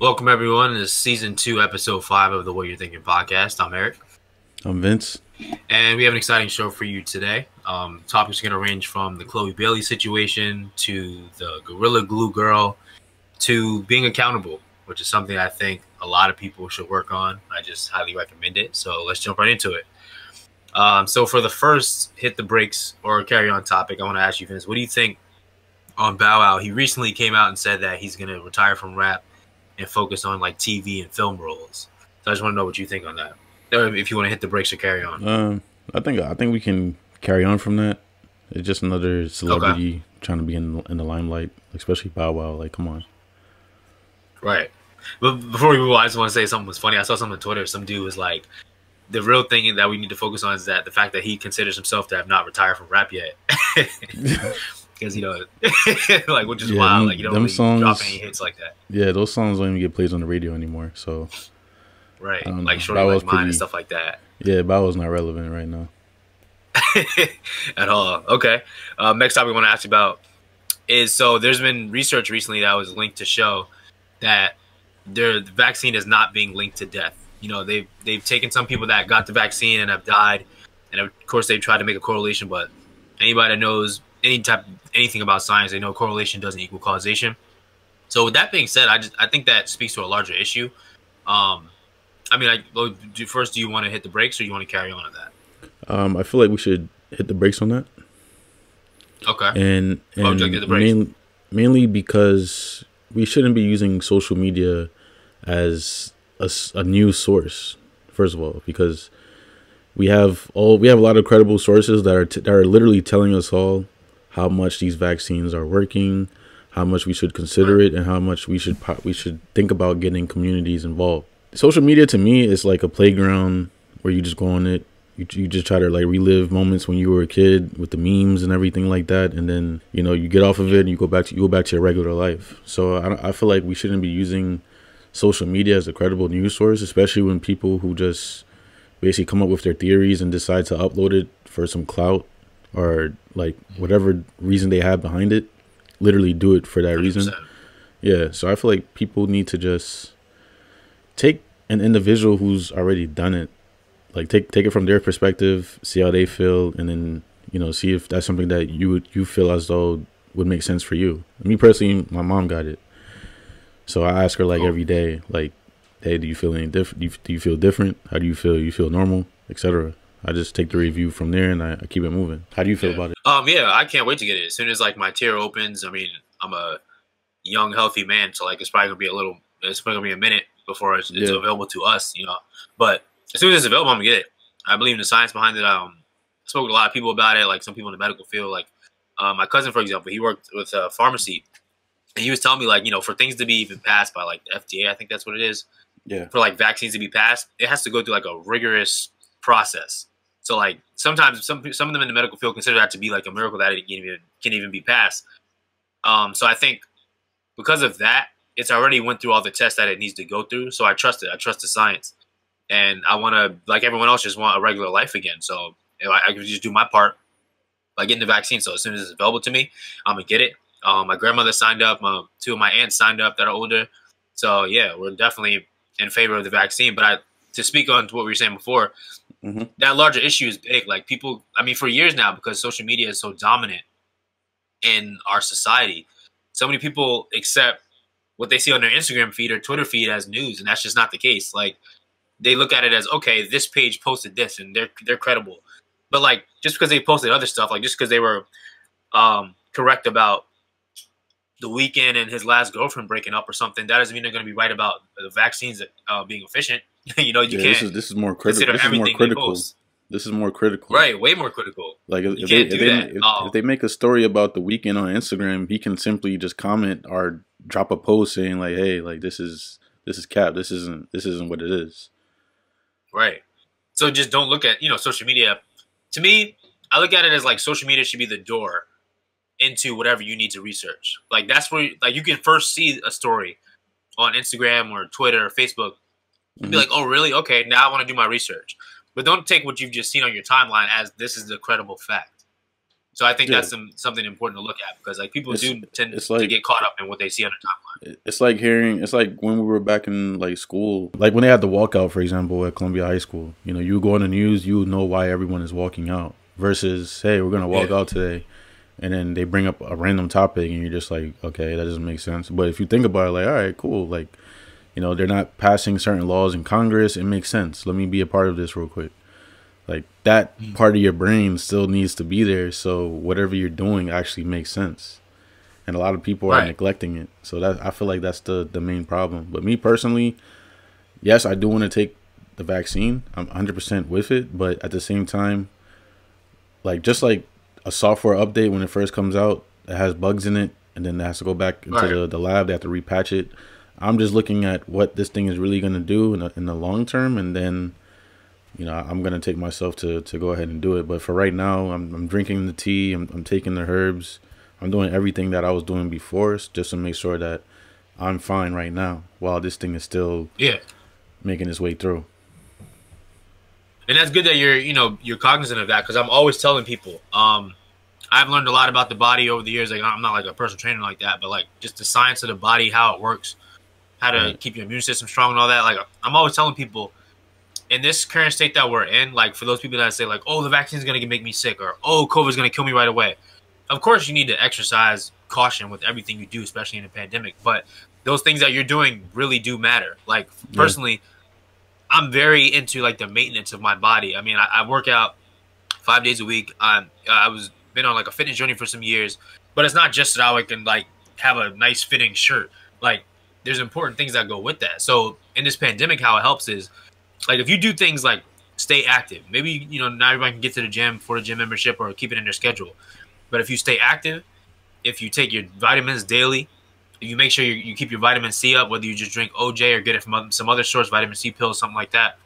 Welcome everyone to season two, episode five of the What You're Thinking podcast. I'm Eric. I'm Vince. And we have an exciting show for you today. Um, topics are going to range from the Chloe Bailey situation to the Gorilla Glue Girl to being accountable, which is something I think a lot of people should work on. I just highly recommend it. So let's jump right into it. Um, so for the first hit the brakes or carry on topic, I want to ask you, Vince, what do you think on Bow Wow? He recently came out and said that he's going to retire from rap and focus on like TV and film roles. So I just want to know what you think on that. Or if you want to hit the brakes or carry on. Um, I think I think we can carry on from that. It's just another celebrity okay. trying to be in in the limelight, especially Bow Wow. Like, come on. Right. But before we move on, I just want to say something was funny. I saw something on Twitter. Some dude was like, the real thing that we need to focus on is that the fact that he considers himself to have not retired from rap yet. Because you know, like which is yeah, wild. Like you don't really songs, drop any hits like that. Yeah, those songs don't even get plays on the radio anymore. So, right, like Shortie Like Mine and stuff like that. Yeah, Bow's not relevant right now at all. Okay. Um, next topic I want to ask you about is so there's been research recently that was linked to show that their the vaccine is not being linked to death. You know, they've they've taken some people that got the vaccine and have died, and of course they've tried to make a correlation. But anybody that knows any type anything about science, they know correlation doesn't equal causation. So with that being said, I just I think that speaks to a larger issue. Um, I mean, like, first, do you want to hit the brakes or you want to carry on on that? Um, I feel like we should hit the brakes on that. Okay. And and mainly, mainly because we shouldn't be using social media as a, a news source. First of all, because we have all we have a lot of credible sources that are t- that are literally telling us all how much these vaccines are working, how much we should consider it, and how much we should we should think about getting communities involved. Social media to me is like a playground where you just go on it, you, you just try to like relive moments when you were a kid with the memes and everything like that and then you know you get off of it and you go back to you go back to your regular life. So i, I feel like we shouldn't be using social media as a credible news source especially when people who just basically come up with their theories and decide to upload it for some clout or like whatever reason they have behind it literally do it for that 100%. reason yeah so i feel like people need to just take an individual who's already done it like take take it from their perspective, see how they feel, and then you know see if that's something that you would you feel as though would make sense for you. Me personally, my mom got it, so I ask her like oh. every day, like, hey, do you feel any different? Do do you feel different? How do you feel? You feel normal, etc. I just take the review from there and I, I keep it moving. How do you feel yeah. about it? Um, yeah, I can't wait to get it. As soon as like my tier opens, I mean, I'm a young, healthy man, so like it's probably gonna be a little, it's probably gonna be a minute before it's, it's available to us, you know. But as soon as it's available, I'm gonna get it. I believe in the science behind it. Um, I spoke to a lot of people about it, like some people in the medical field. Like uh, my cousin, for example, he worked with a pharmacy, and he was telling me like, you know, for things to be even passed by like the FDA, I think that's what it is. Yeah. For like vaccines to be passed, it has to go through like a rigorous process. So like sometimes some some of them in the medical field consider that to be like a miracle that it can even can even be passed. Um, so I think because of that, it's already went through all the tests that it needs to go through. So I trust it. I trust the science and I want to, like everyone else, just want a regular life again. So I, I just do my part by getting the vaccine. So as soon as it's available to me, I'm gonna get it. Um, my grandmother signed up. My, two of my aunts signed up that are older. So yeah, we're definitely in favor of the vaccine. But I, to speak on to what we were saying before, mm-hmm. that larger issue is big. Like people, I mean, for years now, because social media is so dominant in our society, so many people accept what they see on their Instagram feed or Twitter feed as news, and that's just not the case. Like they look at it as okay, this page posted this and they're they're credible. But like just because they posted other stuff, like just because they were um, correct about the Weeknd and his last girlfriend breaking up or something, that doesn't mean they're going to be right about the vaccines uh, being efficient. you know, you yeah, can't. This is this is more critical. This is more critical. This is more critical. Right, way more critical. Like if, they, if, they, if, um, if, they make a story about the Weeknd on Instagram, he can simply just comment or drop a post saying like, "Hey, like this is this is cap. This isn't this isn't what it is." Right. So just don't look at, you know, social media. To me, I look at it as like social media should be the door into whatever you need to research. Like that's where like you can first see a story on Instagram or Twitter or Facebook mm-hmm. be like, "Oh, really? Okay, now I want to do my research." But don't take what you've just seen on your timeline as this is the credible fact. So I think that's some, something important to look at because like people do tend it's like, to get caught up in what they see on the timeline. It's like hearing it's like when we were back in like school, like when they had the walkout, for example, at Columbia High School. You know, you go on the news, you know why everyone is walking out. Versus, hey, we're gonna walk yeah. out today, and then they bring up a random topic, and you're just like, okay, that doesn't make sense. But if you think about it, like, all right, cool, like, you know, they're not passing certain laws in Congress. It makes sense. Let me be a part of this real quick. Like that mm. part of your brain still needs to be there, so whatever you're doing actually makes sense. And a lot of people are neglecting it. So that I feel like that's the the main problem. But me personally, yes, I do want to take the vaccine. I'm 100% with it, but at the same time, like just like a software update when it first comes out, it has bugs in it, and then it has to go back into right. the, the lab. They have to repatch it. I'm just looking at what this thing is really going to do in, in the long term, and then you know, I'm gonna take myself to to go ahead and do it. But for right now, I'm I'm drinking the tea. I'm I'm taking the herbs. I'm doing everything that I was doing before, just to make sure that I'm fine right now, while this thing is still yeah making its way through. And that's good that you're you know you're cognizant of that because I'm always telling people. Um, I've learned a lot about the body over the years. Like I'm not like a personal trainer like that, but like just the science of the body, how it works, how to right. keep your immune system strong, and all that. Like I'm always telling people in this current state that we're in, like for those people that say like, "Oh, the vaccine is gonna make me sick," or "Oh, COVID is gonna kill me right away," of course you need to exercise caution with everything you do, especially in a pandemic. But those things that you're doing really do matter. Like personally, yeah. I'm very into like the maintenance of my body. I mean, I, I work out five days a week. I'm, I was been on like a fitness journey for some years, but it's not just that I can like have a nice fitting shirt. Like there's important things that go with that. So in this pandemic, how it helps is like if you do things like stay active, maybe you know not everybody can get to the gym for the gym membership or keep it in their schedule. But if you stay active, if you take your vitamins daily, if you make sure you, you keep your vitamin C up, whether you just drink OJ or get it from some other source, vitamin C pills, something like that.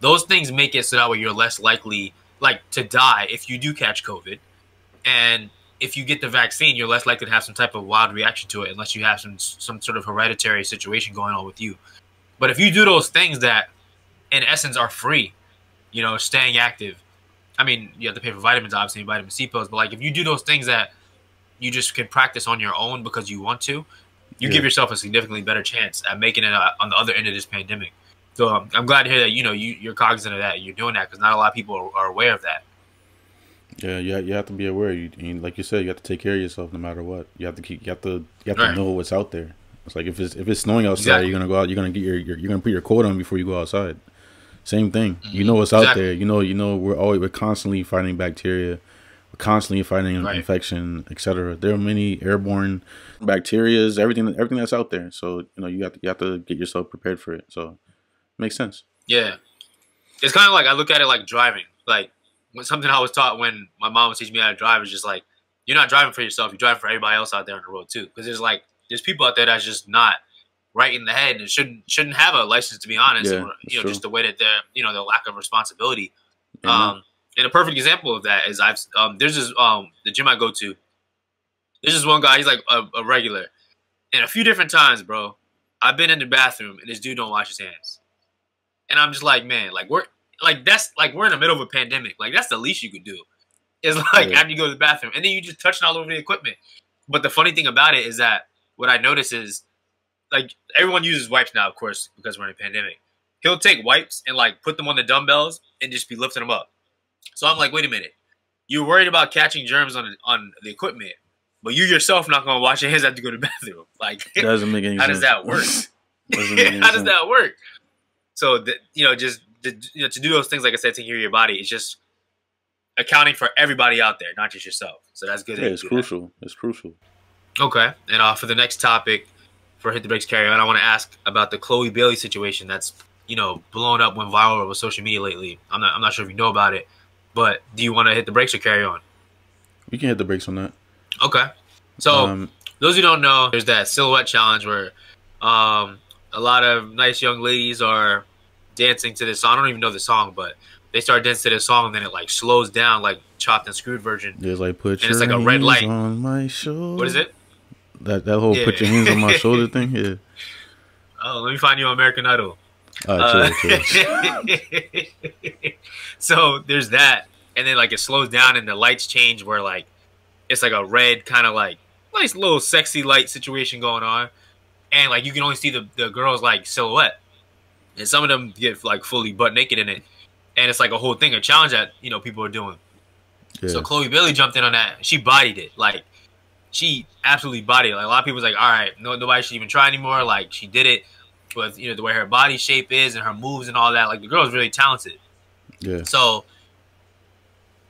Those things make it so that way you're less likely like to die if you do catch COVID, and if you get the vaccine, you're less likely to have some type of wild reaction to it, unless you have some some sort of hereditary situation going on with you. But if you do those things that in essence are free. You know, staying active. I mean, you have to pay for vitamins, obviously, vitamin C pills, but like if you do those things that you just can practice on your own because you want to, you yeah. give yourself a significantly better chance at making it uh, on the other end of this pandemic. So um, I'm glad to hear that you know you, you're cognizant of that. You're doing that because not a lot of people are, are, aware of that. Yeah, you you have to be aware. You, you, like you said, you have to take care of yourself no matter what. You have to keep you have to you have right. to know what's out there. It's like if it's if it's snowing outside, exactly. you're gonna go out. You're gonna get your, your you're gonna put your coat on before you go outside. Same thing. Mm-hmm. You know what's out there. You know, you know we're always we're constantly fighting bacteria, we're constantly fighting right. infection, etc. There are many airborne bacterias, everything everything that's out there. So you know you have to you have to get yourself prepared for it. So makes sense. Yeah, it's kind of like I look at it like driving. Like when something I was taught when my mom was teaching me how to drive is just like you're not driving for yourself. You're driving for everybody else out there on the road too. Because there's like there's people out there that's just not right in the head and shouldn't shouldn't have a license to be honest. Yeah, you know, true. just the way that they're you know their lack of responsibility. Mm-hmm. Um, and a perfect example of that is I've um, there's this um the gym I go to. There's this one guy. He's like a, a regular, and a few different times, bro. I've been in the bathroom and this dude don't wash his hands, and I'm just like, man, like we're like that's like we're in the middle of a pandemic. Like that's the least you could do. Is like yeah. after you go to the bathroom and then you just touching all over the equipment. But the funny thing about it is that what I notice is like everyone uses wipes now, of course, because we're in a pandemic. He'll take wipes and like put them on the dumbbells and just be lifting them up. So I'm like, wait a minute, you're worried about catching germs on on the equipment, but you yourself not gonna wash your hands after you go to the bathroom. Like, doesn't make any how sense. does that work? how does that work? So the, you know, just the, you know, to do those things, like I said, take care of your body is just accounting for everybody out there, not just yourself. So that's good. Yeah, it's crucial. That. It's crucial. Okay, and uh, for the next topic, for Hit the Brakes Carry On, I want to ask about the Chloe Bailey situation that's you know blown up, went viral over social media lately. I'm not I'm not sure if you know about it, but do you want to hit the brakes or carry on? We can hit the brakes on that. Okay. So um, those who don't know, there's that silhouette challenge where um, a lot of nice young ladies are dancing to this song. I don't even know the song, but they start dancing to this song and then it like slows down like chopped and screwed version. There's like put and it's like a red light on my shoulder. What is it? That that whole yeah. put your hands on my shoulder thing. Yeah. Oh, let me find you on American Idol. uh, chill, chill. so there's that, and then like it slows down and the lights change where like it's like a red kind of like nice little sexy light situation going on, and like you can only see the the girl's like silhouette, and some of them get like fully butt naked in it, and it's like a whole thing, a challenge that you know people are doing. Yeah. So Chloe Bailey jumped in on that. She bodied it. Like she absolutely bodied it. Like a lot of people's like, all right, no, nobody should even try anymore. Like she did it with you know the way her body shape is and her moves and all that. Like the girl is really talented. Yeah. So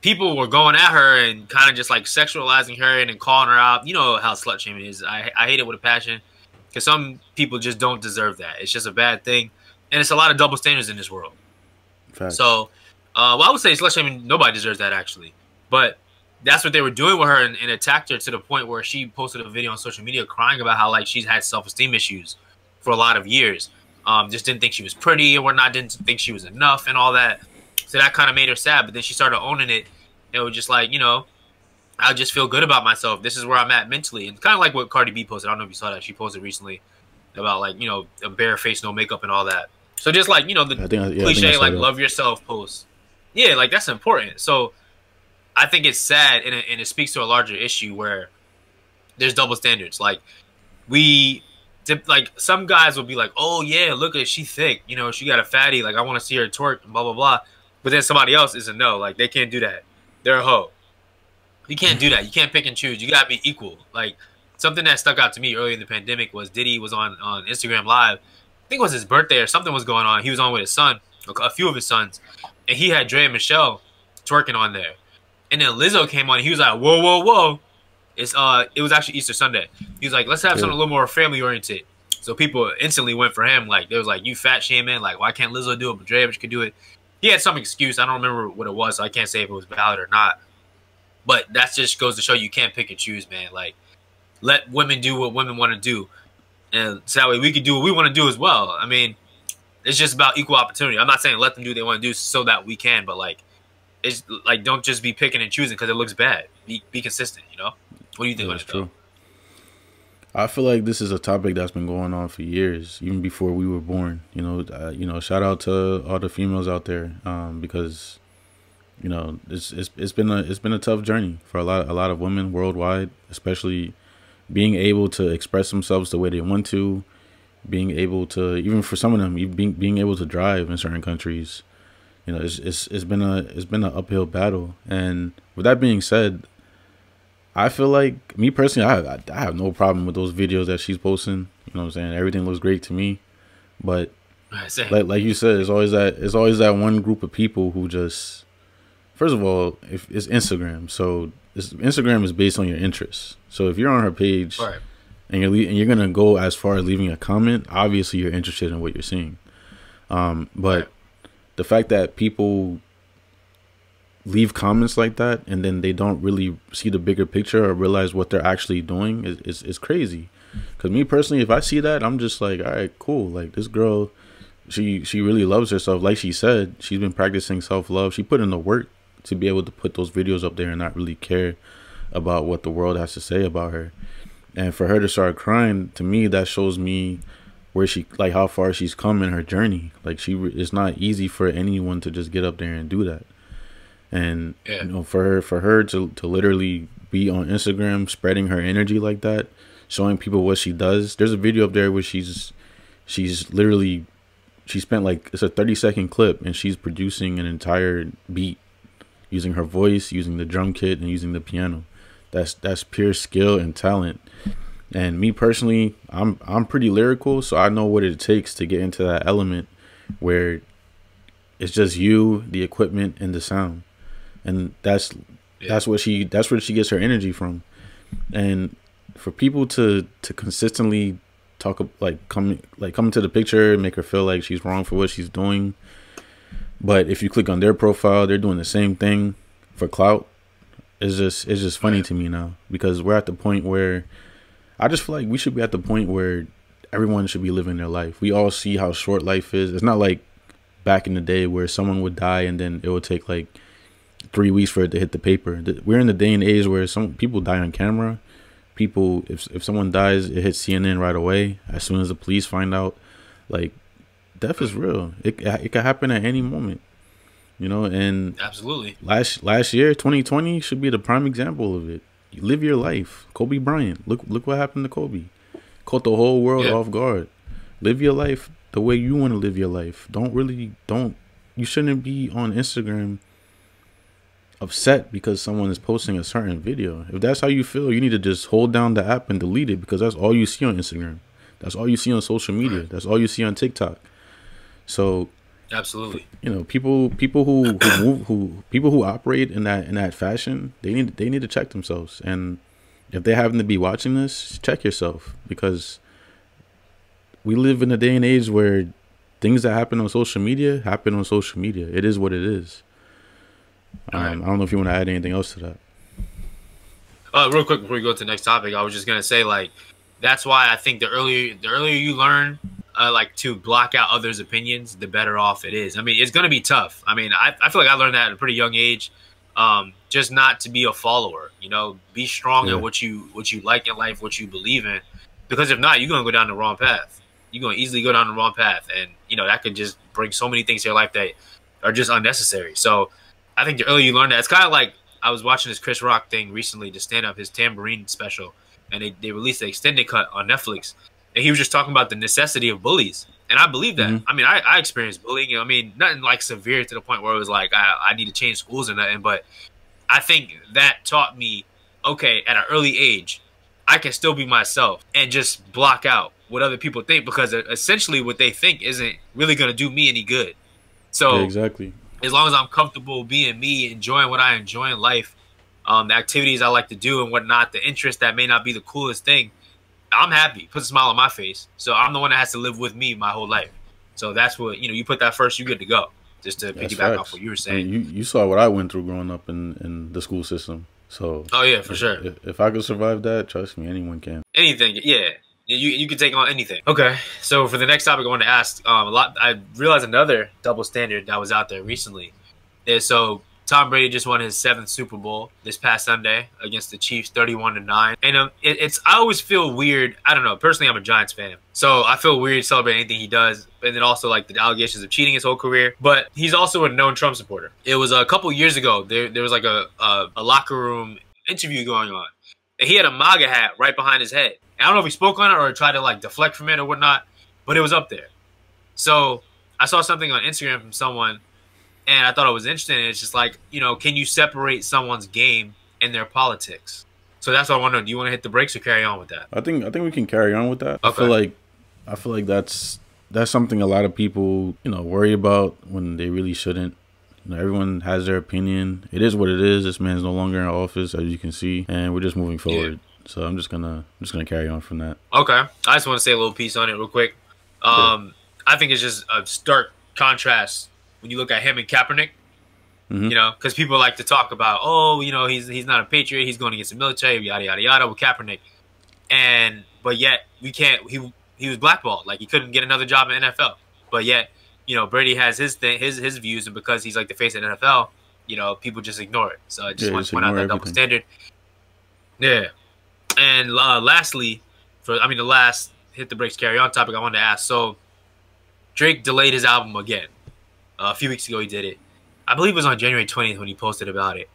people were going at her and kind of just like sexualizing her and, and calling her out. You know how slut shaming is. I I hate it with a passion because some people just don't deserve that. It's just a bad thing, and it's a lot of double standards in this world. Fact. So, uh, well, I would say slut shaming. Nobody deserves that actually, but that's what they were doing with her and, and, attacked her to the point where she posted a video on social media crying about how like she's had self-esteem issues for a lot of years. Um, just didn't think she was pretty or whatnot didn't think she was enough and all that. So that kind of made her sad but then she started owning it and it was just like you know i just feel good about myself. This is where i'm at mentally. And kind of like what cardi b posted. I don't know if you saw that. She posted recently about like you know a bare face no makeup and all that so just like you know the I think, yeah, cliche like that. love yourself post yeah like that's important so I think it's sad and it, and it speaks to a larger issue where there's double standards. Like we, like some guys will be like, "Oh yeah, look at she thick. You know, she got a fatty. Like I want to see her twerk." And blah blah blah. But then somebody else is a no. Like they can't do that. They're a hoe. You can't do that. You can't pick and choose. You gotta be equal. Like something that stuck out to me early in the pandemic was Diddy was on on Instagram Live. I think it was his birthday or something was going on. He was on with his son, a few of his sons, and he had Draya Michele twerking on there. And then Lizzo came on. he was like, "Whoa, whoa, whoa!" It's uh, it was actually Easter Sunday. He was like, "Let's have yeah. something a little more family oriented." So people instantly went for him. Like they was like, "You fat shaming! Like why can't Lizzo do it, but Draya could do it?" He had some excuse. I don't remember what it was, so I can't say if it was valid or not. But that just goes to show you can't pick and choose, man. Like let women do what women want to do, and so that way we can do what we want to do as well. I mean, it's just about equal opportunity. I'm not saying let them do what they want to do so that we can, but like it's like don't just be picking and choosing because it looks bad. Be be consistent. You know. What do you think? Yeah, that's true. I feel like this is a topic that's been going on for years, even before we were born. You know, uh, you know, shout out to all the females out there um, because, you know, it's, it's it's been a it's been a tough journey for a lot a lot of women worldwide, especially being able to express themselves the way they want to, being able to even for some of them being being able to drive in certain countries, you know, it's it's it's been a it's been an uphill battle. And with that being said, I feel like me personally, I have, I have no problem with those videos that she's posting. You know what I'm saying? Everything looks great to me, but like like you said, it's always that it's always that one group of people who just first of all, if it's Instagram, so Instagram is based on your interests. So if you're on her page right. and you're and you're gonna go as far as leaving a comment, obviously you're interested in what you're seeing. Um, but right the fact that people leave comments like that and then they don't really see the bigger picture or realize what they're actually doing is, is, is crazy because me personally if i see that i'm just like all right cool like this girl she she really loves herself like she said she's been practicing self-love she put in the work to be able to put those videos up there and not really care about what the world has to say about her and for her to start crying to me that shows me where she like how far she's come in her journey. Like she, it's not easy for anyone to just get up there and do that. And yeah. you know, for her, for her to to literally be on Instagram spreading her energy like that, showing people what she does. There's a video up there where she's she's literally she spent like it's a 30 second clip and she's producing an entire beat using her voice, using the drum kit and using the piano. That's that's pure skill and talent. And me personally, I'm I'm pretty lyrical, so I know what it takes to get into that element where it's just you, the equipment, and the sound, and that's that's what she that's where she gets her energy from, and for people to to consistently talk like come like come into the picture and make her feel like she's wrong for what she's doing, but if you click on their profile, they're doing the same thing for clout. It's just it's just funny to me now because we're at the point where I just feel like we should be at the point where everyone should be living their life. We all see how short life is. It's not like back in the day where someone would die and then it would take like three weeks for it to hit the paper. We're in the day and age where some people die on camera. People, if if someone dies, it hits CNN right away. As soon as the police find out, like death is real. It it could happen at any moment. You know, and absolutely last last year, 2020 should be the prime example of it. You live your life. Kobe Bryant. Look look what happened to Kobe. Caught the whole world yeah. off guard. Live your life the way you want to live your life. Don't really don't you shouldn't be on Instagram upset because someone is posting a certain video. If that's how you feel, you need to just hold down the app and delete it because that's all you see on Instagram. That's all you see on social media. That's all you see on TikTok. So absolutely, you know, people people who who, move, who people who operate in that in that fashion, they need they need to check themselves. And if they happen to be watching this, check yourself because we live in a day and age where things that happen on social media happen on social media. It is what it is. Um, right. I don't know if you want to add anything else to that. Uh, real quick before we go to the next topic, I was just gonna say like that's why I think the earlier the earlier you learn uh, like to block out others' opinions, the better off it is. I mean, it's gonna be tough. I mean, I, I feel like I learned that at a pretty young age. Um, just not to be a follower. You know, be strong yeah. in what you what you like in life, what you believe in. Because if not, you're gonna go down the wrong path. You're gonna easily go down the wrong path, and you know that could just bring so many things to your life that are just unnecessary. So, I think the earlier you learn that, it's kind of like I was watching this Chris Rock thing recently to stand up his Tamborine special and they, they released the extended cut on Netflix. And he was just talking about the necessity of bullies. And I believe that. Mm-hmm. I mean, I, I experienced bullying. I mean, nothing like severe to the point where it was like I, I need to change schools or nothing. But I think that taught me, okay, at an early age, I can still be myself and just block out what other people think because essentially what they think isn't really going to do me any good. So yeah, exactly. As long as I'm comfortable being me, enjoying what I enjoy in life, um, the activities I like to do and whatnot, the interest that may not be the coolest thing, I'm happy. Puts a smile on my face. So I'm the one that has to live with me my whole life. So that's what you know. You put that first, you're good to go. Just to that's piggyback facts. off what you were saying. I mean, you you saw what I went through growing up in in the school system. So oh yeah, for if, sure. If, if I could survive that, trust me, anyone can. Anything, yeah. You, you can take on anything. Okay, so for the next topic, I want to ask um, a lot. I realized another double standard that was out there recently. Is so Tom Brady just won his seventh Super Bowl this past Sunday against the Chiefs, thirty-one to nine. And um, it, it's I always feel weird. I don't know. Personally, I'm a Giants fan, so I feel weird celebrating anything he does. And then also like the allegations of cheating his whole career. But he's also a known Trump supporter. It was a couple years ago. There, there was like a, a, a locker room interview going on, and he had a MAGA hat right behind his head. And I don't know if he spoke on it or tried to like deflect from it or whatnot, but it was up there. So I saw something on Instagram from someone and I thought it was interesting. It's just like you know, can you separate someone's game and their politics? So that's what I want wonder. Do you want to hit the brakes or carry on with that? I think I think we can carry on with that. Okay. I feel like I feel like that's that's something a lot of people you know worry about when they really shouldn't. You know, everyone has their opinion. It is what it is. This man's no longer in office, as you can see, and we're just moving forward. Yeah. So I'm just gonna I'm just gonna carry on from that. Okay, I just want to say a little piece on it real quick. Um. I think it's just a stark contrast when you look at him and Kaepernick. Mm-hmm. You know, because people like to talk about, oh, you know, he's he's not a patriot. He's going against the military, yada yada yada, with Kaepernick, and but yet we can't. He he was blackballed, like he couldn't get another job in NFL. But yet, you know, Brady has his thing, his his views, and because he's like the face of the NFL, you know, people just ignore it. So I just yeah, want to point out that everything. double standard. Yeah, and uh, lastly, for I mean the last hit the brakes carry on topic I wanted to ask. So Drake delayed his album again. Uh, a few weeks ago, he did it. I believe it was on January 20th when he posted about it.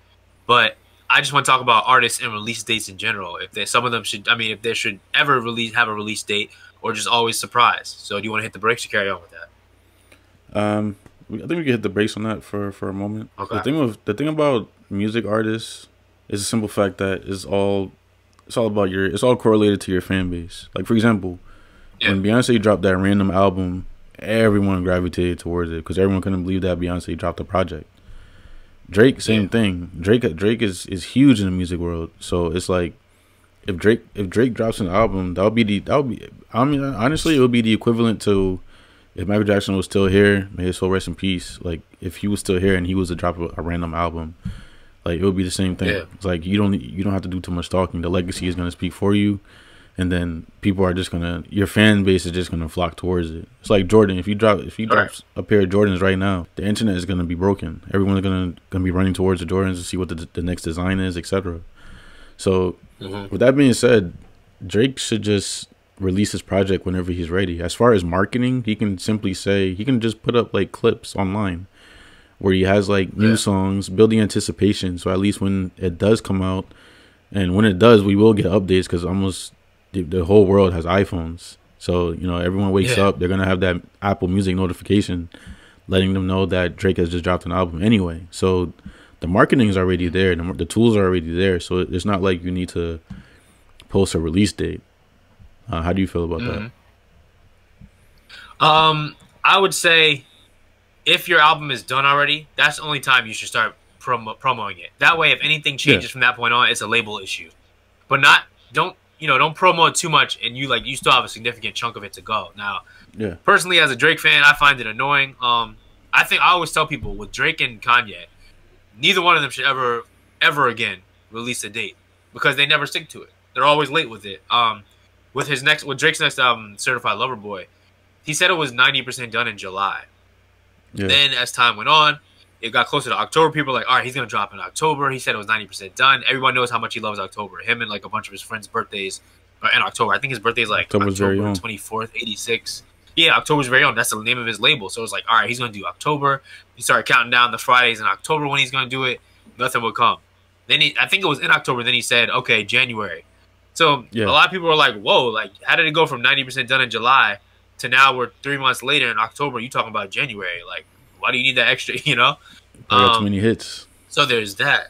But I just want to talk about artists and release dates in general. If they, some of them should, I mean, if they should ever release have a release date or just always surprise. So, do you want to hit the brakes or carry on with that? Um, I think we can hit the brakes on that for for a moment. Okay. The thing with the thing about music artists is a simple fact that it's all it's all about your it's all correlated to your fan base. Like for example, yeah. when Beyonce dropped that random album everyone gravitated towards it because everyone couldn't believe that Beyonce dropped a project. Drake, same yeah. thing. Drake, Drake is is huge in the music world, so it's like if Drake if Drake drops an album, that'll be the that'll be. I mean, honestly, it would be the equivalent to if Michael Jackson was still here, may his soul rest in peace. Like if he was still here and he was to drop a, a random album, like it would be the same thing. Yeah. It's like you don't you don't have to do too much talking. The legacy is gonna speak for you and then people are just gonna your fan base is just gonna flock towards it. It's like Jordan. If you drop if you drop a pair of Jordans right now, the internet is gonna be broken. Everyone's gonna gonna be running towards the Jordans to see what the, the next design is, etc. So, mm-hmm. with that being said, Drake should just release his project whenever he's ready. As far as marketing, he can simply say he can just put up like clips online where he has like new yeah. songs, building anticipation. So at least when it does come out, and when it does, we will get updates because almost the, the, whole world has iPhones. So you know, everyone wakes yeah. up, they're gonna have that Apple Music notification, letting them know that Drake has just dropped an album anyway. So the marketing is already there, the, the tools are already there. So it's not like you need to post a release date. Uh, how do you feel about mm-hmm. that? Um, I would say if your album is done already, that's the only time you should start promo- promoting it. That way, if anything changes yeah. from that point on, it's a label issue. But not don't you know don't promote too much, and you like you still have a significant chunk of it to go. Now, yeah. Personally, as a Drake fan, I find it annoying. Um, I think I always tell people with Drake and Kanye, neither one of them should ever ever again release a date because they never stick to it. They're always late with it. Um, with his next with Drake's next album, Certified Lover Boy, he said it was ninety percent done in July. Yeah. Then as time went on, it got closer to October. People were like, all right, he's gonna drop in October. He said it was ninety percent done. Everyone knows how much he loves October. Him and like a bunch of his friends' birthdays are in October. I think his birthday is like October's October twenty fourth, eighty six. Yeah, October's very own. That's the name of his label. So it's like, all right, he's gonna do October. He started counting down the Fridays in October when he's gonna do it. Nothing would come. Then he, I think it was in October. Then he said, okay, January. So yeah. a lot of people were like, whoa, like how did it go from ninety percent done in July to now we're three months later in October? You talking about January? Like, why do you need that extra? You know, I got um, too many hits. So there's that,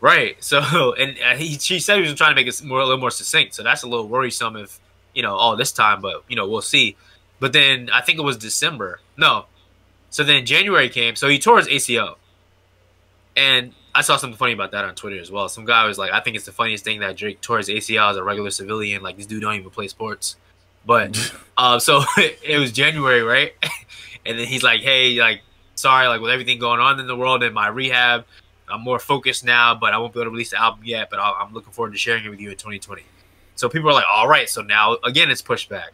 right? So and he, she said he was trying to make it more a little more succinct. So that's a little worrisome if you know all this time, but you know we'll see. But then I think it was December. No, so then January came. So he tore his ACL, and I saw something funny about that on Twitter as well. Some guy was like, "I think it's the funniest thing that Drake tore his ACL as a regular civilian. Like this dude don't even play sports." But uh, so it was January, right? and then he's like, "Hey, like, sorry, like with everything going on in the world and my rehab, I'm more focused now, but I won't be able to release the album yet. But i am looking forward to sharing it with you in 2020." So people are like, "All right, so now again, it's pushed back."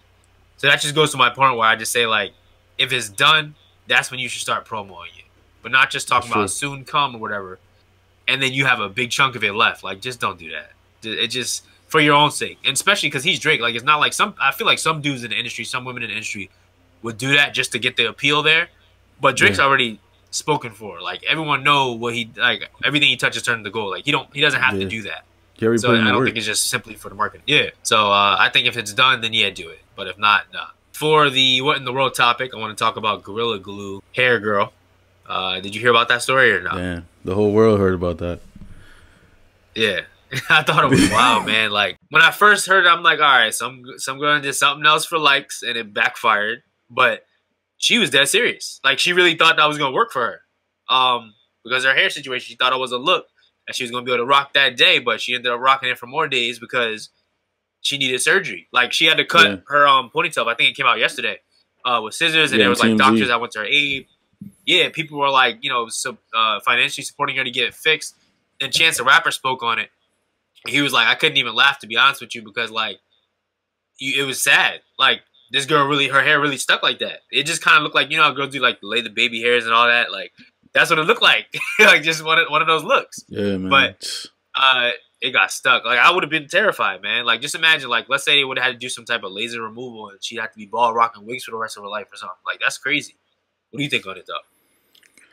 So that just goes to my point where I just say like, if it's done, that's when you should start promoting it, but not just talking about soon come or whatever and then you have a big chunk of it left. Like, just don't do that. It just for your own sake, and especially because he's Drake. Like, it's not like some. I feel like some dudes in the industry, some women in the industry, would do that just to get the appeal there. But Drake's yeah. already spoken for. Like, everyone know what he like. Everything he touches turns to gold. Like, he don't. He doesn't have yeah. to do that. So I don't work. think it's just simply for the market. Yeah. So uh, I think if it's done, then yeah, do it. But if not, nah. For the what in the world topic, I want to talk about Gorilla Glue Hair Girl. Uh, did you hear about that story or not? Yeah, the whole world heard about that. Yeah, I thought it was wow, man. Like when I first heard it, I'm like, all right, so I'm, so I'm going to do something else for likes, and it backfired. But she was dead serious. Like she really thought that was going to work for her. Um, because her hair situation, she thought it was a look and she was going to be able to rock that day, but she ended up rocking it for more days because she needed surgery. Like she had to cut yeah. her um ponytail. I think it came out yesterday uh, with scissors, and yeah, there was like TMZ. doctors that went to her aid yeah, people were like, you know, so, uh, financially supporting her to get it fixed. And Chance the Rapper spoke on it. He was like, I couldn't even laugh to be honest with you because like, you, it was sad. Like this girl really, her hair really stuck like that. It just kind of looked like you know how girls do like lay the baby hairs and all that. Like that's what it looked like, like just one of one of those looks. Yeah, man. But uh, it got stuck. Like I would have been terrified, man. Like just imagine, like let's say they would have had to do some type of laser removal and she'd have to be ball rocking wigs for the rest of her life or something. Like that's crazy. What do you think on it, though?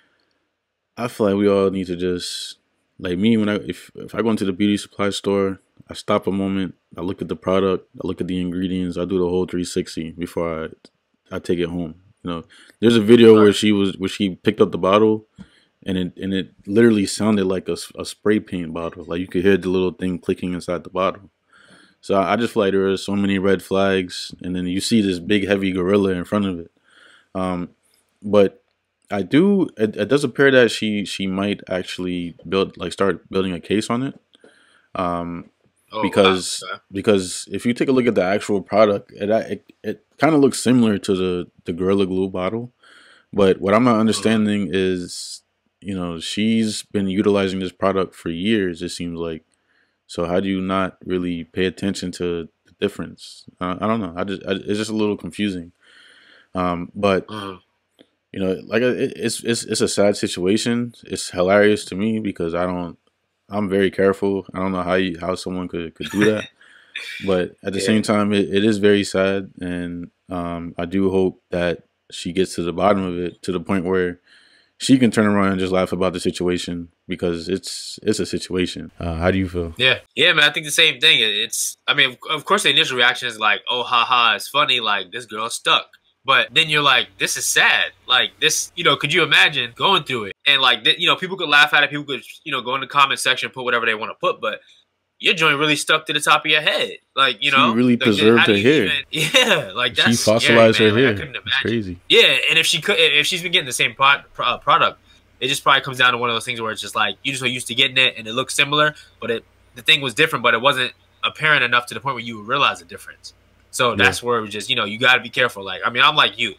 I feel like we all need to just like me when I if if I go into the beauty supply store, I stop a moment, I look at the product, I look at the ingredients, I do the whole 360 before I I take it home. You know, there's a video where she was where she picked up the bottle and it and it literally sounded like a, a spray paint bottle. Like you could hear the little thing clicking inside the bottle. So I, I just feel like there are so many red flags, and then you see this big heavy gorilla in front of it. Um, but I do. It, it, does appear that she she might actually build like start building a case on it. Um, oh, because wow. because if you take a look at the actual product, it it, it kind of looks similar to the the Gorilla Glue bottle. But what I'm not uh-huh. understanding is, you know, she's been utilizing this product for years. It seems like. So how do you not really pay attention to the difference? Uh, I don't know. I just I, it's just a little confusing. Um, but. Uh-huh you know, like it, it's it's it's a sad situation. It's hilarious to me because I don't. I'm very careful. I don't know how you, how someone could could do that, but at the yeah. same time, it, it is very sad, and um, I do hope that she gets to the bottom of it to the point where she can turn around and just laugh about the situation because it's it's a situation. Uh, how do you feel? Yeah, yeah, man. I think the same thing. It's, I mean, of course, the initial reaction is like, "Oh, haha, it's funny." Like this girl's stuck. But then you're like, this is sad. Like this, you know, could you imagine going through it? And like, you know, people could laugh at it. People could, you know, go in the comment section, put whatever they want to put. But your joint really stuck to the top of your head. Like, you know, she really like, preserved her hair. Even, yeah, like that's she fossilized her hair. Like, I couldn't imagine. It's crazy. Yeah, and if she could, if she's been getting the same pro- uh, product, it just probably comes down to one of those things where it's just like you just so used to getting it and it looks similar, but it the thing was different, but it wasn't apparent enough to the point where you would realize the difference. So that's where we just, you know, you got to be careful. Like, I mean, I'm like you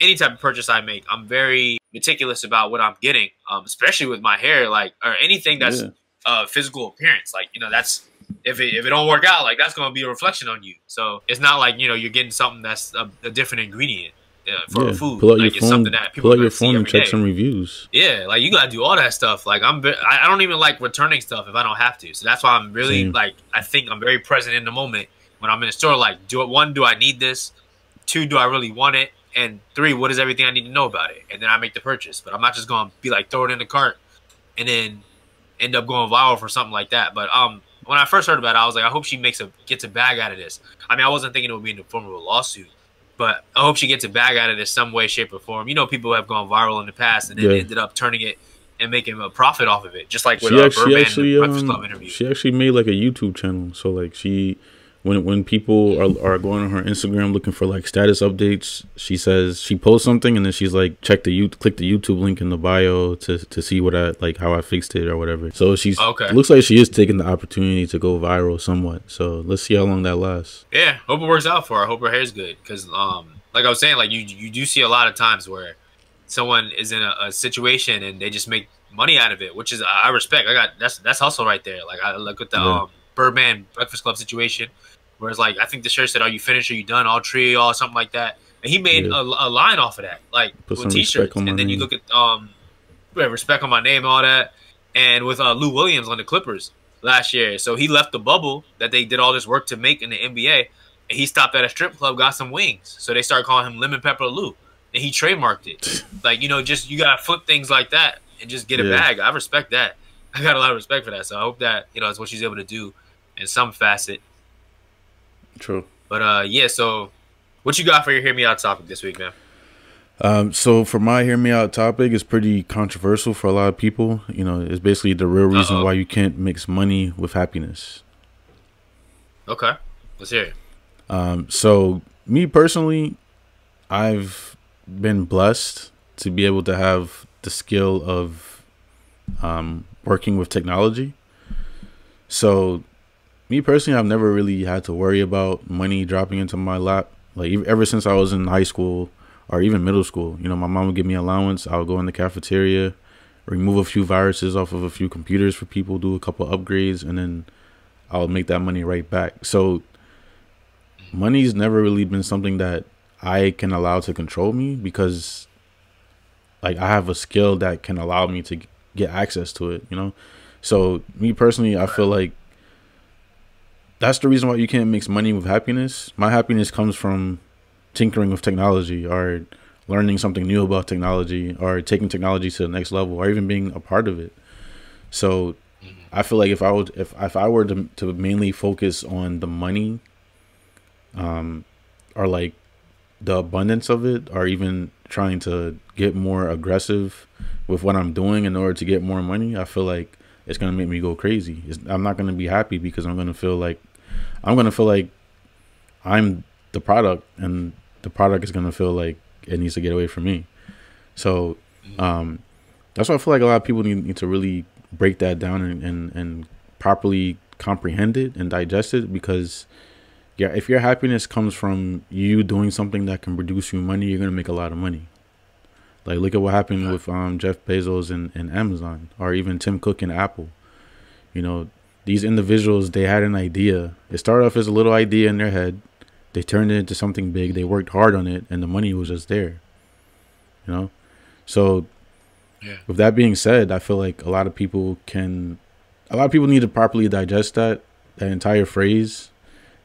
any type of purchase I make, I'm very meticulous about what I'm getting, um, especially with my hair, like or anything that's yeah. uh, physical appearance. Like you know, that's if it if it don't work out, like that's gonna be a reflection on you. So it's not like you know you're getting something that's a, a different ingredient. Uh, for yeah. food, pull out like your phone, pull out your phone and check day. some reviews. Yeah, like you gotta do all that stuff. Like I'm, I don't even like returning stuff if I don't have to. So that's why I'm really Same. like, I think I'm very present in the moment when I'm in the store. Like, do it. One, do I need this? Two, do I really want it? and three, what is everything I need to know about it? And then I make the purchase. But I'm not just going to be like throw it in the cart and then end up going viral for something like that. But um, when I first heard about it, I was like, I hope she makes a gets a bag out of this. I mean, I wasn't thinking it would be in the form of a lawsuit, but I hope she gets a bag out of this some way, shape, or form. You know, people have gone viral in the past and then yeah. ended up turning it and making a profit off of it, just like with she uh, actually, Birdman actually, um, Club interview. She actually made like a YouTube channel, so like she when when people are, are going on her Instagram looking for like status updates, she says she posts something and then she's like check the you click the YouTube link in the bio to to see what I like how I fixed it or whatever. So she's okay. looks like she is taking the opportunity to go viral somewhat. So let's see how long that lasts. Yeah, hope it works out for her. I hope her hair's good because um like I was saying like you you do see a lot of times where someone is in a, a situation and they just make money out of it, which is I respect. I got that's that's hustle right there. Like I look at the yeah. um Birdman Breakfast Club situation. Whereas like I think the shirt said, "Are you finished? Are you done? All three, all something like that." And he made yeah. a, a, line off of that, like Put with t-shirts. And then name. you look at um, respect on my name, all that, and with uh, Lou Williams on the Clippers last year. So he left the bubble that they did all this work to make in the NBA, and he stopped at a strip club, got some wings. So they started calling him Lemon Pepper Lou, and he trademarked it. like you know, just you gotta flip things like that and just get a yeah. bag. I respect that. I got a lot of respect for that. So I hope that you know it's what she's able to do in some facet True. But uh, yeah. So, what you got for your hear me out topic this week, man? Um, so for my hear me out topic, it's pretty controversial for a lot of people. You know, it's basically the real reason Uh-oh. why you can't mix money with happiness. Okay, let's hear it. Um, so me personally, I've been blessed to be able to have the skill of um, working with technology. So me personally, I've never really had to worry about money dropping into my lap. Like ever since I was in high school or even middle school, you know, my mom would give me allowance. I would go in the cafeteria, remove a few viruses off of a few computers for people, do a couple upgrades, and then I'll make that money right back. So money's never really been something that I can allow to control me because like I have a skill that can allow me to get access to it, you know. So me personally, I feel like that's the reason why you can't mix money with happiness. My happiness comes from tinkering with technology or learning something new about technology or taking technology to the next level or even being a part of it. So I feel like if I would if if I were to to mainly focus on the money um or like the abundance of it or even trying to get more aggressive with what I'm doing in order to get more money, I feel like it's gonna make me go crazy. It's, I'm not gonna be happy because I'm gonna feel like I'm gonna feel like I'm the product, and the product is gonna feel like it needs to get away from me. So um, that's why I feel like a lot of people need, need to really break that down and, and, and properly comprehend it and digest it because yeah, if your happiness comes from you doing something that can produce you money, you're gonna make a lot of money. Like look at what happened with um, Jeff Bezos and, and Amazon, or even Tim Cook and Apple. You know, these individuals they had an idea. It started off as a little idea in their head. They turned it into something big. They worked hard on it, and the money was just there. You know, so yeah. with that being said, I feel like a lot of people can, a lot of people need to properly digest that that entire phrase,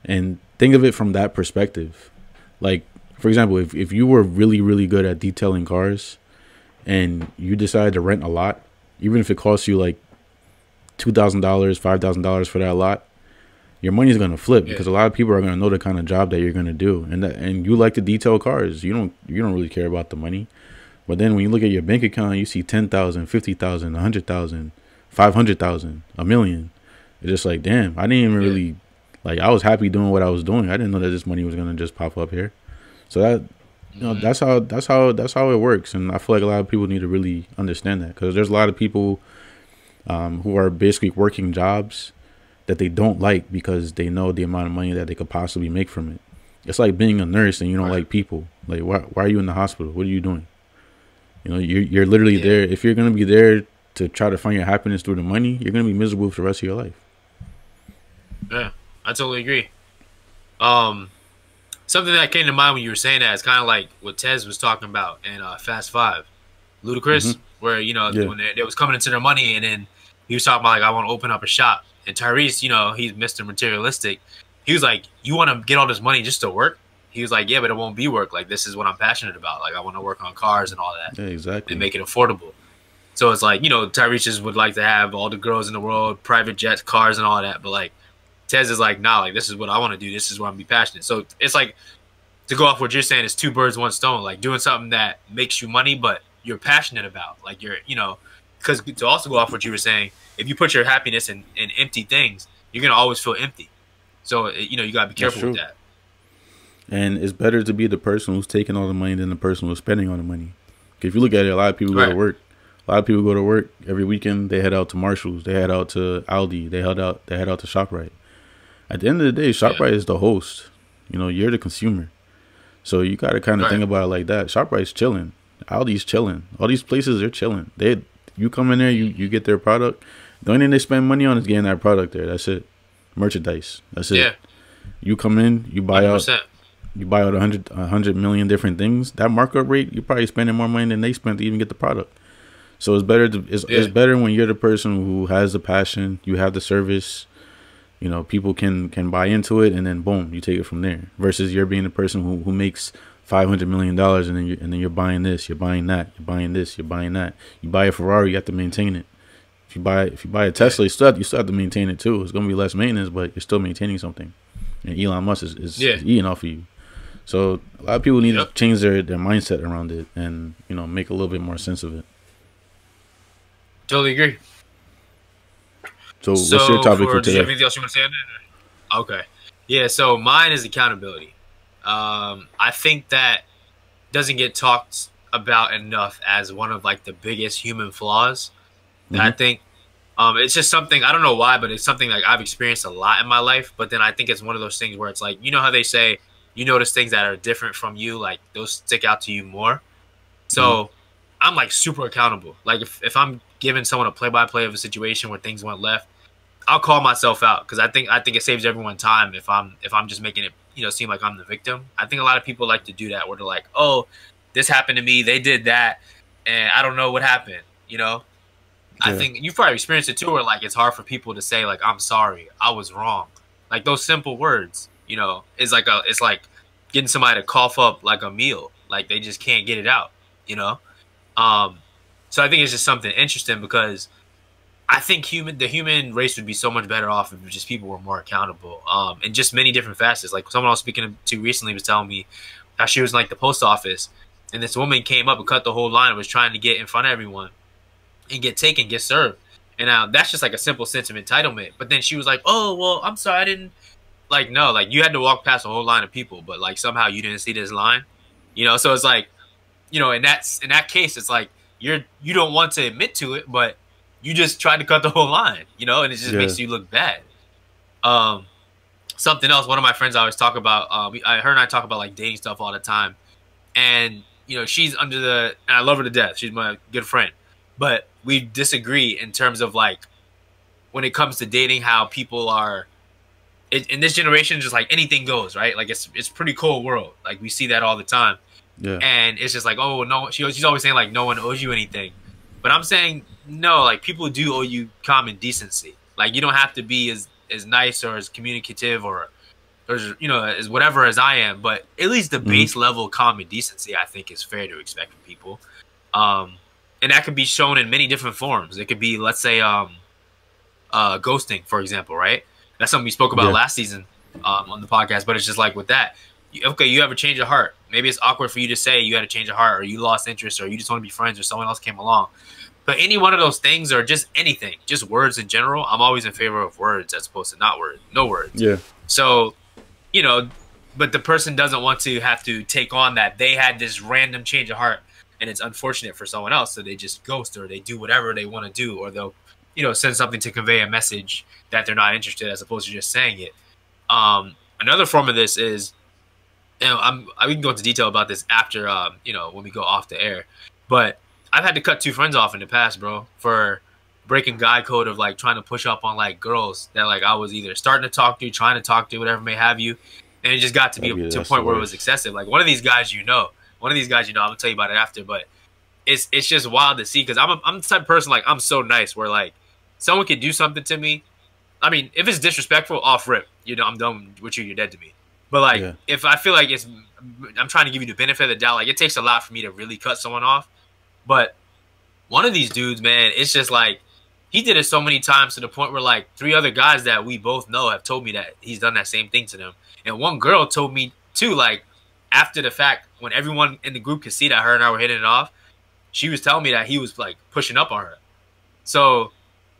and think of it from that perspective. Like, for example, if if you were really really good at detailing cars, and you decided to rent a lot, even if it costs you like two thousand dollars, five thousand dollars for that lot, your money's gonna flip yeah. because a lot of people are gonna know the kind of job that you're gonna do, and that, and you like to detail cars. You don't you don't really care about the money, but then when you look at your bank account, you see ten thousand, fifty thousand, a hundred thousand, five hundred thousand, a million. It's just like, damn, I didn't even yeah. really like. I was happy doing what I was doing. I didn't know that this money was gonna just pop up here. So that you know, mm-hmm. that's how that's how that's how it works, and I feel like a lot of people need to really understand that because there's a lot of people um, who are basically working jobs that they don't like because they know the amount of money that they could possibly make from it. It's like being a nurse and you don't right. like people. Like, why, why are you in the hospital? What are you doing? You know, you're, you're literally yeah. there. If you're going to be there to try to find your happiness through the money, you're going to be miserable for the rest of your life. Yeah, I totally agree. Um, something that came to mind when you were saying that is kind of like what Tej was talking about in uh, Fast Five, Ludacris, mm-hmm. where you know yeah. when they, they, was coming into their money, and then he was talking about like I want to open up a shop, and Tyrese, you know, he's Mr. Materialistic. He was like, "You want to get all this money just to work?" He was like, "Yeah, but it won't be work. Like this is what I'm passionate about. Like I want to work on cars and all that. Yeah, exactly. And make it affordable." So it's like you know, Tyrese just would like to have all the girls in the world, private jets, cars, and all that. But like, Tej is like, nah, like this is what I want to do. This is what I'm be passionate. So it's like to go off what you're saying is two birds, one stone. Like doing something that makes you money, but you're passionate about. Like you're, you know, because to also go off what you were saying, if you put your happiness in, in empty things, you're gonna always feel empty. So uh, you know you gotta be careful with that. And it's better to be the person who's taking all the money than the person who's spending all the money. If you look at it, a lot of people right. go to work. A lot of people go to work every weekend. They head out to Marshalls. They head out to Aldi. They head out. They head out to Shoprite. At the end of the day, Shoprite yeah. is the host. You know, you're the consumer. So you got to kind of right. think about it like that. Shoprite's chilling. Aldi's chilling. All these places are chilling. They, you come in there, you you get their product. The only thing they spend money on is getting that product there. That's it. Merchandise. That's it. Yeah. You come in, you buy 100%. out, you buy out a hundred, a hundred million different things. That markup rate, you're probably spending more money than they spent to even get the product. So it's better to it's, yeah. it's better when you're the person who has the passion, you have the service, you know, people can can buy into it, and then boom, you take it from there. Versus you're being the person who who makes five hundred million dollars, and then you and then you're buying this, you're buying that, you're buying this, you're buying that. You buy a Ferrari, you have to maintain it If you buy if you buy a Tesla, you still have, you still have to maintain it too. It's gonna be less maintenance, but you're still maintaining something. And Elon Musk is, is, yeah. is eating off of you. So a lot of people need yep. to change their, their mindset around it and you know make a little bit more sense of it. Totally agree. So, so what's your topic for, for today? anything else you want to say? Okay. Yeah. So mine is accountability. Um, I think that doesn't get talked about enough as one of like the biggest human flaws. Mm-hmm. I think um, it's just something I don't know why, but it's something like I've experienced a lot in my life. But then I think it's one of those things where it's like you know how they say you notice things that are different from you, like those stick out to you more. So mm-hmm. I'm like super accountable. Like if, if I'm giving someone a play by play of a situation where things went left, I'll call myself out because I think I think it saves everyone time if I'm if I'm just making it you know seem like I'm the victim. I think a lot of people like to do that where they're like, oh, this happened to me, they did that, and I don't know what happened, you know. Yeah. I think you've probably experienced it too, where like it's hard for people to say like I'm sorry, I was wrong. Like those simple words, you know, is like a it's like getting somebody to cough up like a meal. Like they just can't get it out, you know. Um, so I think it's just something interesting because I think human the human race would be so much better off if just people were more accountable. Um, in just many different facets. Like someone I was speaking to recently was telling me how she was in, like the post office, and this woman came up and cut the whole line and was trying to get in front of everyone and get taken, get served. And now that's just like a simple sense of entitlement. But then she was like, "Oh, well, I'm sorry, I didn't." Like, no, like you had to walk past a whole line of people, but like somehow you didn't see this line, you know. So it's like, you know, in that in that case, it's like you're you don't want to admit to it, but you just tried to cut the whole line, you know, and it just yeah. makes you look bad. Um, something else. One of my friends I always talk about. Uh, I her and I talk about like dating stuff all the time, and you know, she's under the. And I love her to death. She's my good friend but we disagree in terms of like when it comes to dating, how people are. It, in this generation, just like anything goes, right? Like it's it's pretty cool world. Like we see that all the time. Yeah. And it's just like, oh no, she, she's always saying like no one owes you anything, but I'm saying no, like people do owe you common decency. Like you don't have to be as as nice or as communicative or or you know as whatever as I am, but at least the mm-hmm. base level common decency I think is fair to expect from people. Um, and that could be shown in many different forms. It could be, let's say, um, uh, ghosting, for example, right? That's something we spoke about yeah. last season um, on the podcast. But it's just like with that, okay, you have a change of heart. Maybe it's awkward for you to say you had a change of heart, or you lost interest, or you just want to be friends, or someone else came along. But any one of those things, or just anything, just words in general, I'm always in favor of words as opposed to not words, no words. Yeah. So, you know, but the person doesn't want to have to take on that they had this random change of heart and it's unfortunate for someone else so they just ghost or they do whatever they want to do or they'll you know send something to convey a message that they're not interested as opposed to just saying it um, another form of this is you know i'm I, we can go into detail about this after um, you know when we go off the air. But i've had to cut two friends off in the past bro for breaking guy code of like trying to push up on like girls that like i was either starting to talk to trying to talk to whatever may have you. And it just got to be yeah, to a point where it was excessive. Like one of these guys you know. One of these guys, you know, I'm gonna tell you about it after, but it's it's just wild to see because I'm a, I'm the type of person like I'm so nice where like someone can do something to me. I mean, if it's disrespectful, off rip, you know, I'm done with you. You're dead to me. But like, yeah. if I feel like it's, I'm trying to give you the benefit of the doubt. Like, it takes a lot for me to really cut someone off. But one of these dudes, man, it's just like he did it so many times to the point where like three other guys that we both know have told me that he's done that same thing to them, and one girl told me too, like after the fact, when everyone in the group could see that her and I were hitting it off, she was telling me that he was like pushing up on her. So,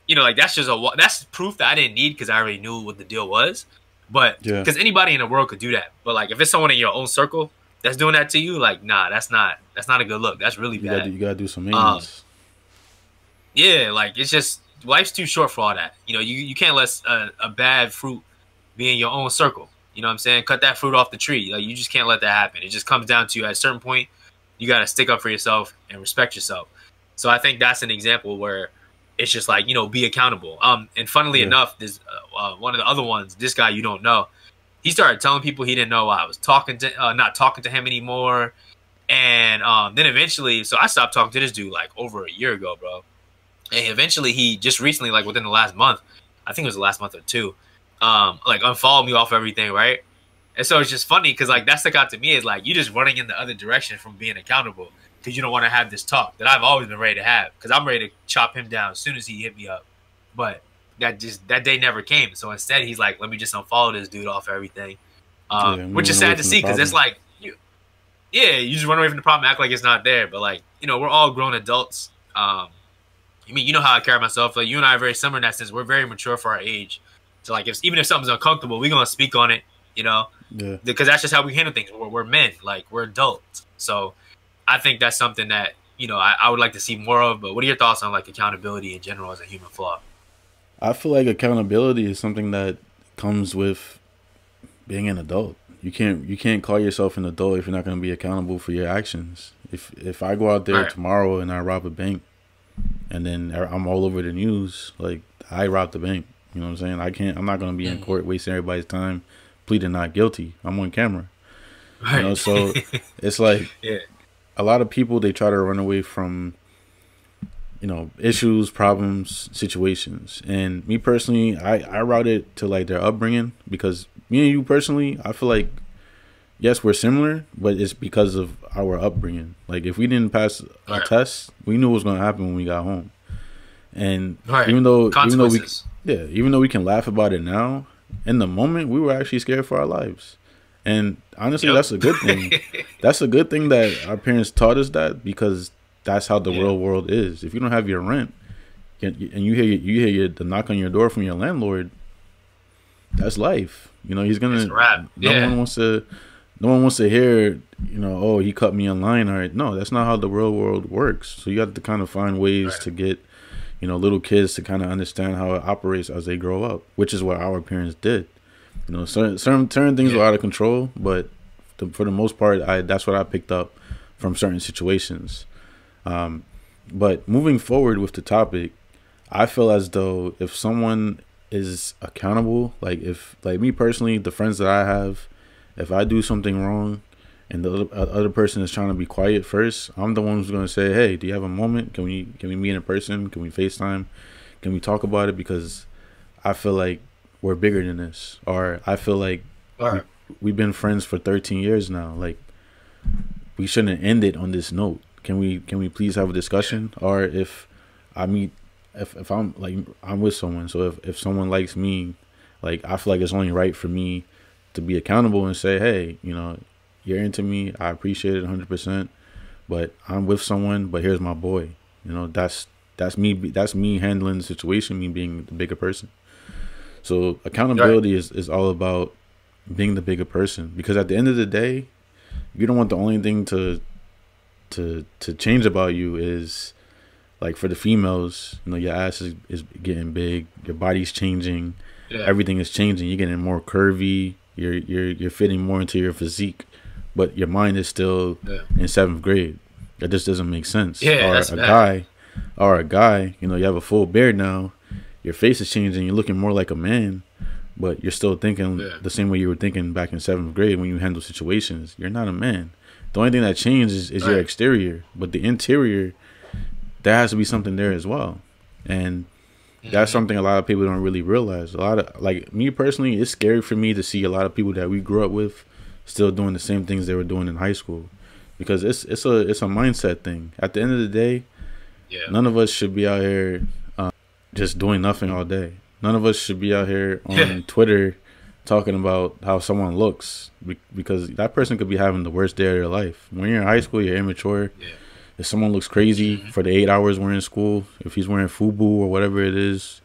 you know, like that's just a that's proof that I didn't need because I already knew what the deal was. But because yeah. anybody in the world could do that. But like if it's someone in your own circle that's doing that to you, like nah, that's not that's not a good look. That's really you bad. Gotta, you gotta do some maintenance. Um, yeah, like it's just life's too short for all that. You know, you you can't let a, a bad fruit be in your own circle. You know what I'm saying? Cut that fruit off the tree. Like you just can't let that happen. It just comes down to you at a certain point, you got to stick up for yourself and respect yourself. So I think that's an example where it's just like you know be accountable. Um, and funnily yeah. enough, this uh, uh, one of the other ones, this guy you don't know, he started telling people he didn't know I was talking to, uh, not talking to him anymore, and um, then eventually, so I stopped talking to this dude like over a year ago, bro. And eventually, he just recently, like within the last month, I think it was the last month or two, um, like unfollow me off everything, right? And so it's just funny because like that stuck out to me is like you just running in the other direction from being accountable because you don't want to have this talk that I've always been ready to have because I'm ready to chop him down as soon as he hit me up, but that just that day never came. So instead, he's like, let me just unfollow this dude off everything, um, yeah, which is sad to see because it's like you, yeah, you just run away from the problem, act like it's not there, but like you know we're all grown adults. Um, I mean, you know how I carry myself. Like you and I are very similar in that sense. We're very mature for our age. So like, if even if something's uncomfortable, we're gonna speak on it. You know, yeah. Because that's just how we handle things. We're, we're men, like we're adults. So I think that's something that you know I, I would like to see more of. But what are your thoughts on like accountability in general as a human flaw? I feel like accountability is something that comes with being an adult. You can't you can't call yourself an adult if you're not going to be accountable for your actions. If if I go out there right. tomorrow and I rob a bank, and then I'm all over the news, like I robbed the bank. You know what I'm saying? I can't. I'm not gonna be in mm-hmm. court wasting everybody's time, pleading not guilty. I'm on camera. Right. You know, so it's like yeah. A lot of people they try to run away from you know issues, problems, situations. And me personally, I I route it to like their upbringing because me and you personally, I feel like yes, we're similar, but it's because of our upbringing. Like if we didn't pass a right. test, we knew what was gonna happen when we got home. And right. even though even though we yeah, even though we can laugh about it now, in the moment we were actually scared for our lives. And honestly, yep. that's a good thing. that's a good thing that our parents taught us that because that's how the yeah. real world is. If you don't have your rent and you hear you hear the knock on your door from your landlord, that's life. You know, he's gonna. No yeah. one wants to. No one wants to hear, you know, oh, he cut me in line. All right, no, that's not how the real world works. So you have to kind of find ways right. to get you know, little kids to kind of understand how it operates as they grow up, which is what our parents did. You know, certain certain, certain things yeah. were out of control, but the, for the most part, I that's what I picked up from certain situations. Um, but moving forward with the topic, I feel as though if someone is accountable, like if like me personally, the friends that I have, if I do something wrong, and the other person is trying to be quiet first, I'm the one who's going to say, "Hey, do you have a moment? Can we can we meet in person? Can we FaceTime? Can we talk about it?" Because I feel like we're bigger than this, or I feel like right. we, we've been friends for 13 years now. Like we shouldn't end it on this note can we can we please have a discussion? Or if I meet if if I'm like I'm with someone, so if if someone likes me, like I feel like it's only right for me to be accountable and say, hey, you know, you're into me. I appreciate it 100. percent But I'm with someone. But here's my boy. You know, that's that's me. That's me handling the situation. Me being the bigger person. So accountability right. is is all about being the bigger person because at the end of the day, you don't want the only thing to to to change about you is like for the females, you know, your ass is, is getting big, your body's changing, yeah. everything is changing. You're getting more curvy. You're you're you're fitting more into your physique, but your mind is still yeah. in seventh grade. That just doesn't make sense. Yeah, or a bad. guy, or a guy, you know, you have a full beard now. Your face is changing. You're looking more like a man, but you're still thinking yeah. the same way you were thinking back in seventh grade when you handle situations. You're not a man. The only thing that changes is, right. your exterior, but the interior, there has to be something there as well, and that's mm-hmm. something a lot of people don't really realize. A lot of like me personally, it's scary for me to see a lot of people that we grew up with still doing the same things they were doing in high school, because it's it's a it's a mindset thing. At the end of the day, yeah. none of us should be out here just doing nothing all day. None of us should be out here on Twitter talking about how someone looks because that person could be having the worst day of their life. When you're in high school, you're immature. Yeah if someone looks crazy mm-hmm. for the eight hours we're in school, if he's wearing FUBU or whatever it is,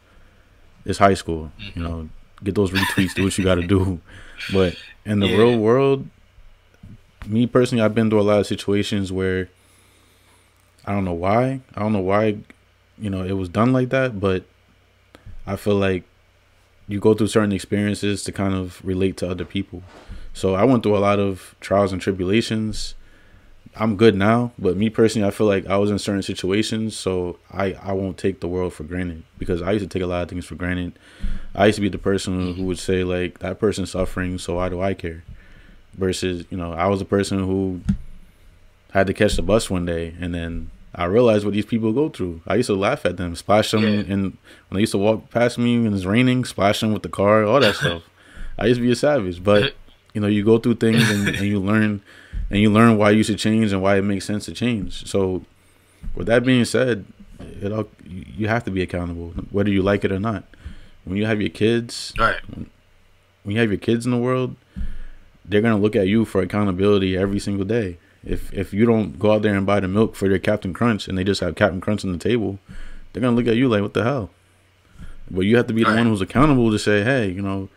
it's high school. Mm-hmm. You know, get those retweets, do what you got to do. But in the yeah. real world, me personally, I've been through a lot of situations where I don't know why. I don't know why, you know, it was done like that, but I feel like you go through certain experiences to kind of relate to other people. So I went through a lot of trials and tribulations I'm good now, but me personally, I feel like I was in certain situations, so I I won't take the world for granted because I used to take a lot of things for granted. I used to be the person who mm-hmm. would say like that person's suffering, so why do I care? Versus, you know, I was the person who had to catch the bus one day, and then I realized what these people go through. I used to laugh at them, splash them, yeah. and when they used to walk past me when it's raining, splash them with the car, all that stuff. I used to be a savage, but you know, you go through things and, and you learn and you learn why you should change and why it makes sense to change. So, with that being said, it all, you have to be accountable, whether you like it or not. When you have your kids, right? When you have your kids in the world, they're gonna look at you for accountability every single day. If if you don't go out there and buy the milk for their Captain Crunch and they just have Captain Crunch on the table, they're gonna look at you like, "What the hell?" But you have to be the one who's accountable to say, "Hey, you know."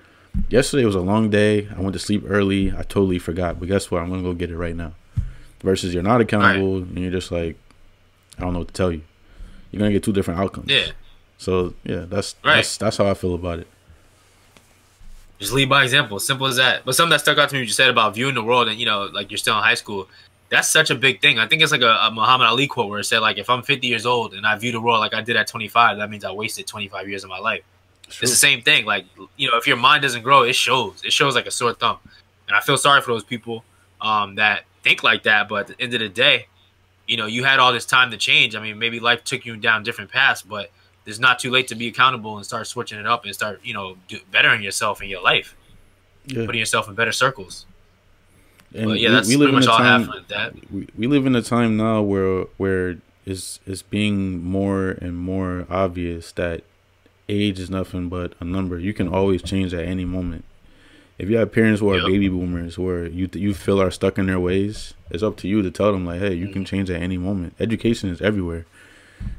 yesterday was a long day. I went to sleep early. I totally forgot. But guess what? I'm gonna go get it right now. Versus you're not accountable right. and you're just like, I don't know what to tell you. You're gonna get two different outcomes. Yeah. So yeah, that's right. that's that's how I feel about it. Just lead by example. Simple as that. But something that stuck out to me, you said about viewing the world, and you know, like you're still in high school. That's such a big thing. I think it's like a, a Muhammad Ali quote where it said, like, if I'm 50 years old and I view the world like I did at 25, that means I wasted 25 years of my life. It's the same thing. Like you know, if your mind doesn't grow, it shows. It shows like a sore thumb. And I feel sorry for those people um, that think like that. But at the end of the day, you know, you had all this time to change. I mean, maybe life took you down different paths, but it's not too late to be accountable and start switching it up and start, you know, do, bettering yourself in your life, yeah. putting yourself in better circles. And but yeah, that's we, we live in a time, we, we live in a time now where where is is being more and more obvious that age is nothing but a number. You can always change at any moment. If you have parents who are yep. baby boomers, where you you feel are stuck in their ways, it's up to you to tell them like, hey, you can change at any moment. Education is everywhere.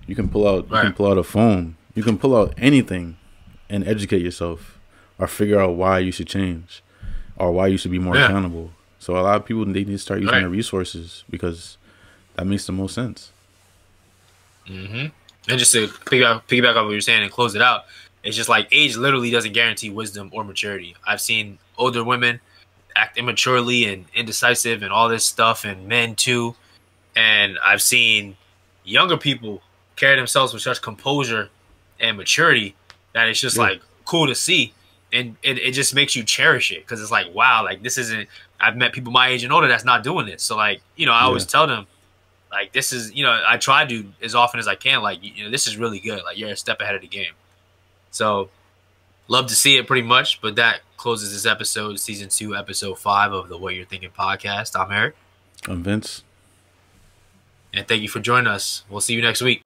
You can pull out right. you can pull out a phone. You can pull out anything, and educate yourself, or figure out why you should change, or why you should be more yeah. accountable. So a lot of people they need to start using right. their resources because that makes the most sense. Mm-hmm. And just to piggyback, piggyback on what you're saying and close it out, it's just like age literally doesn't guarantee wisdom or maturity. I've seen older women act immaturely and indecisive and all this stuff, and men too. And I've seen younger people carry themselves with such composure and maturity that it's just yeah. like cool to see. And it, it just makes you cherish it because it's like, wow, like this isn't. I've met people my age and older that's not doing this. So, like, you know, I yeah. always tell them, like this is, you know, I try to as often as I can. Like, you know, this is really good. Like you're a step ahead of the game. So, love to see it pretty much. But that closes this episode, season two, episode five of the What You're Thinking podcast. I'm Eric. I'm Vince. And thank you for joining us. We'll see you next week.